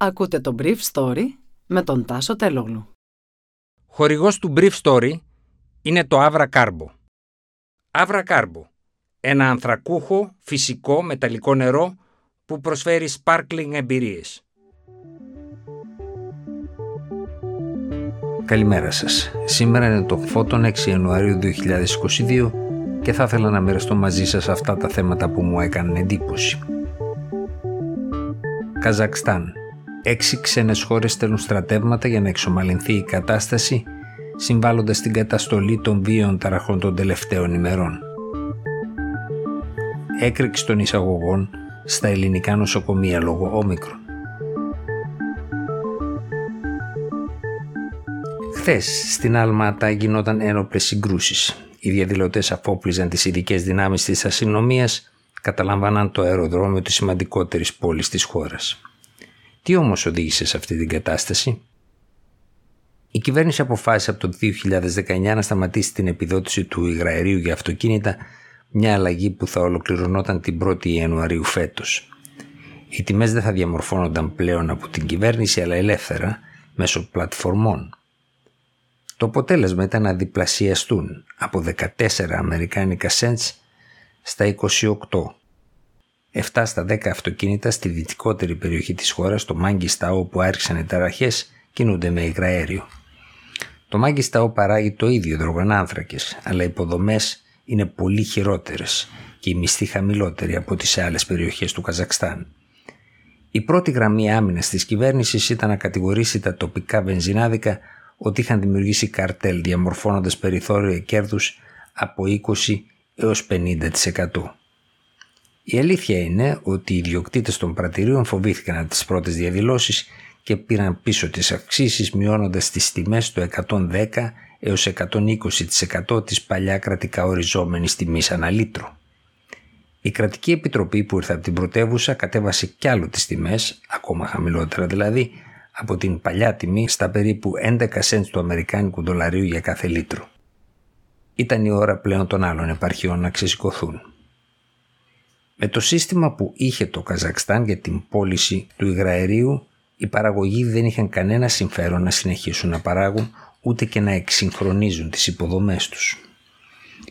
Ακούτε το Brief Story με τον Τάσο Τελόγλου. Χορηγός του Brief Story είναι το Avra Carbo. Avra Carbo, ένα ανθρακούχο, φυσικό, μεταλλικό νερό που προσφέρει sparkling εμπειρίες. Καλημέρα σας. Σήμερα είναι το φώτον 6 Ιανουαρίου 2022 και θα ήθελα να μοιραστώ μαζί σας αυτά τα θέματα που μου έκαναν εντύπωση. Καζακστάν. Έξι ξένες χώρες στέλνουν στρατεύματα για να εξομαλυνθεί η κατάσταση, συμβάλλοντας στην καταστολή των βίων ταραχών των τελευταίων ημερών. Έκρηξη των εισαγωγών στα ελληνικά νοσοκομεία λόγω όμικρων. Χθες στην Αλμάτα γινόταν ένοπλες συγκρούσεις. Οι διαδηλωτές αφόπλιζαν τις ειδικές δυνάμεις της αστυνομίας καταλαμβάναν το αεροδρόμιο της σημαντικότερης πόλης της χώρας. Τι όμως οδήγησε σε αυτή την κατάσταση; Η κυβέρνηση αποφάσισε από το 2019 να σταματήσει την επιδότηση του υγραερίου για αυτοκίνητα, μια αλλαγή που θα ολοκληρωνόταν την 1η Ιανουαρίου φέτος. Οι τιμές δεν θα διαμορφώνονταν πλέον από την κυβέρνηση αλλά ελεύθερα μέσω πλατφορμών. Το αποτέλεσμα ήταν να διπλασιαστούν από 14 αμερικάνικα cents στα 28 7 στα 10 αυτοκίνητα στη δυτικότερη περιοχή της χώρας, το Μάγκισταό που άρχισαν οι ταραχές, κινούνται με υγραέριο. Το Μάγκισταό παράγει το ίδιο υδρογονάνθρακες, αλλά οι υποδομές είναι πολύ χειρότερες και οι μισθοί χαμηλότεροι από τις άλλες περιοχές του Καζακστάν. Η πρώτη γραμμή άμυνας της κυβέρνησης ήταν να κατηγορήσει τα τοπικά βενζινάδικα ότι είχαν δημιουργήσει καρτέλ διαμορφώνοντας περιθώρια κέρδους από 20 έως 50%. Η αλήθεια είναι ότι οι ιδιοκτήτες των πρατηρίων φοβήθηκαν από τις πρώτες διαδηλώσεις και πήραν πίσω τις αυξήσεις μειώνοντας τις τιμές στο 110 έως 120% της παλιά κρατικά οριζόμενης τιμής ανά λίτρο. Η κρατική επιτροπή που ήρθε από την πρωτεύουσα κατέβασε κι άλλο τις τιμές, ακόμα χαμηλότερα δηλαδή, από την παλιά τιμή στα περίπου 11 cents του αμερικάνικου δολαρίου για κάθε λίτρο. Ήταν η ώρα πλέον των άλλων επαρχιών να ξεσηκωθούν. Με το σύστημα που είχε το Καζακστάν για την πώληση του υγραερίου, οι παραγωγοί δεν είχαν κανένα συμφέρον να συνεχίσουν να παράγουν ούτε και να εξυγχρονίζουν τις υποδομές τους.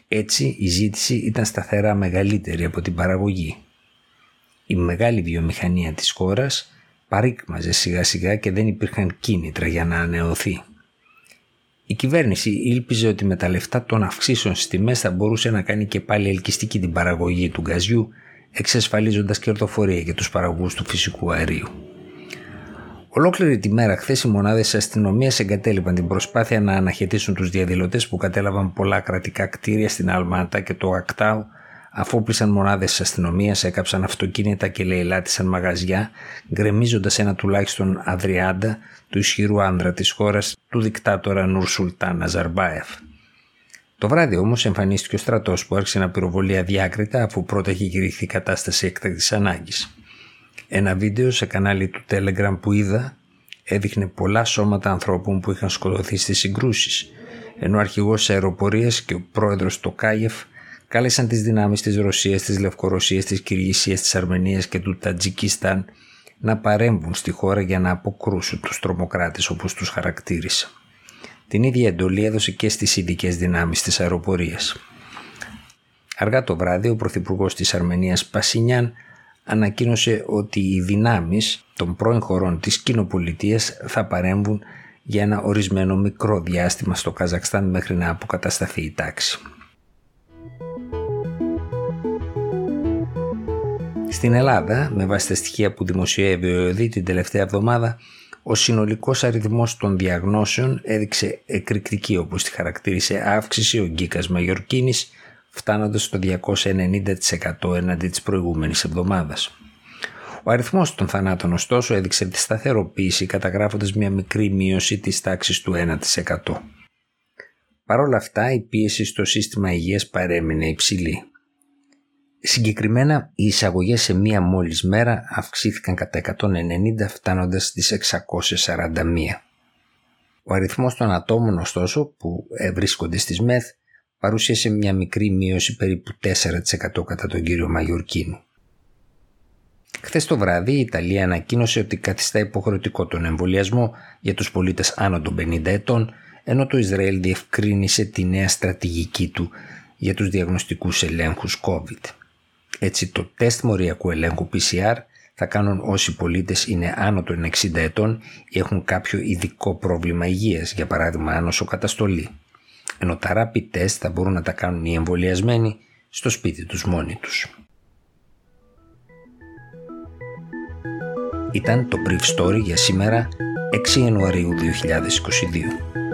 Έτσι η ζήτηση ήταν σταθερά μεγαλύτερη από την παραγωγή. Η μεγάλη βιομηχανία της χώρας παρήκμαζε σιγά σιγά και δεν υπήρχαν κίνητρα για να ανεωθεί. Η κυβέρνηση ήλπιζε ότι με τα λεφτά των αυξήσεων στις τιμές θα μπορούσε να κάνει και πάλι ελκυστική την παραγωγή του γκαζιού εξασφαλίζοντας κερδοφορία για τους παραγωγούς του φυσικού αερίου. Ολόκληρη τη μέρα χθες οι μονάδες τη αστυνομίας εγκατέλειπαν την προσπάθεια να αναχαιτήσουν τους διαδηλωτές που κατέλαβαν πολλά κρατικά κτίρια στην Αλμάτα και το Ακτάου, αφόπλησαν μονάδες τη αστυνομίας, έκαψαν αυτοκίνητα και λαιλάτισαν μαγαζιά, γκρεμίζοντας ένα τουλάχιστον αδριάντα του ισχυρού άνδρα της χώρας, του δικτάτορα Νουρ Σουλτάν Αζαρμπάεφ. Το βράδυ όμως εμφανίστηκε ο στρατός που άρχισε να πυροβολεί αδιάκριτα αφού πρώτα είχε κηρυχθεί η κατάσταση έκτακτης ανάγκης. Ένα βίντεο σε κανάλι του Telegram που είδα έδειχνε πολλά σώματα ανθρώπων που είχαν σκοτωθεί στις συγκρούσεις, ενώ ο αρχηγός της αεροπορίας και ο πρόεδρος Τοκάιεφ κάλεσαν τις δυνάμεις της Ρωσίας, της Λευκορωσίας, της Κυργισία, της Αρμενίας και του Τατζικιστάν να παρέμβουν στη χώρα για να αποκρούσουν τους τρομοκράτες όπως τους χαρακτήρισα. Την ίδια εντολή έδωσε και στις ειδικές δυνάμεις της αεροπορίας. Αργά το βράδυ ο Πρωθυπουργός της Αρμενίας Πασινιάν ανακοίνωσε ότι οι δυνάμεις των πρώην χωρών της κοινοπολιτείας θα παρέμβουν για ένα ορισμένο μικρό διάστημα στο Καζακστάν μέχρι να αποκατασταθεί η τάξη. Στην Ελλάδα, με βάση τα στοιχεία που δημοσιεύει ο ΕΟΔΗ την τελευταία εβδομάδα, ο συνολικός αριθμός των διαγνώσεων έδειξε εκρηκτική όπως τη χαρακτήρισε αύξηση ο Γκίκας Μαγιορκίνης φτάνοντας στο 290% εναντί της προηγούμενης εβδομάδας. Ο αριθμός των θανάτων ωστόσο έδειξε τη σταθεροποίηση καταγράφοντας μια μικρή μείωση της τάξης του 1%. Παρ' όλα αυτά η πίεση στο σύστημα υγείας παρέμεινε υψηλή. Συγκεκριμένα, οι εισαγωγές σε μία μόλις μέρα αυξήθηκαν κατά 190 φτάνοντας στις 641. Ο αριθμός των ατόμων ωστόσο που βρίσκονται στις ΜΕΘ παρουσίασε μια μικρή μείωση περίπου 4% κατά τον κύριο Μαγιορκίνου. Χθες το βράδυ η Ιταλία ανακοίνωσε ότι καθιστά υποχρεωτικό τον εμβολιασμό για τους πολίτες άνω των 50 ετών, ενώ το Ισραήλ διευκρίνησε τη νέα στρατηγική του για τους διαγνωστικούς ελέγχους COVID. Έτσι το τεστ μοριακού ελέγχου PCR θα κάνουν όσοι πολίτες είναι άνω των 60 ετών ή έχουν κάποιο ειδικό πρόβλημα υγείας, για παράδειγμα άνοσο καταστολή. Ενώ τα rapid test θα μπορούν να τα κάνουν οι εμβολιασμένοι στο σπίτι τους μόνοι τους. Ήταν το Brief Story για σήμερα 6 Ιανουαρίου 2022.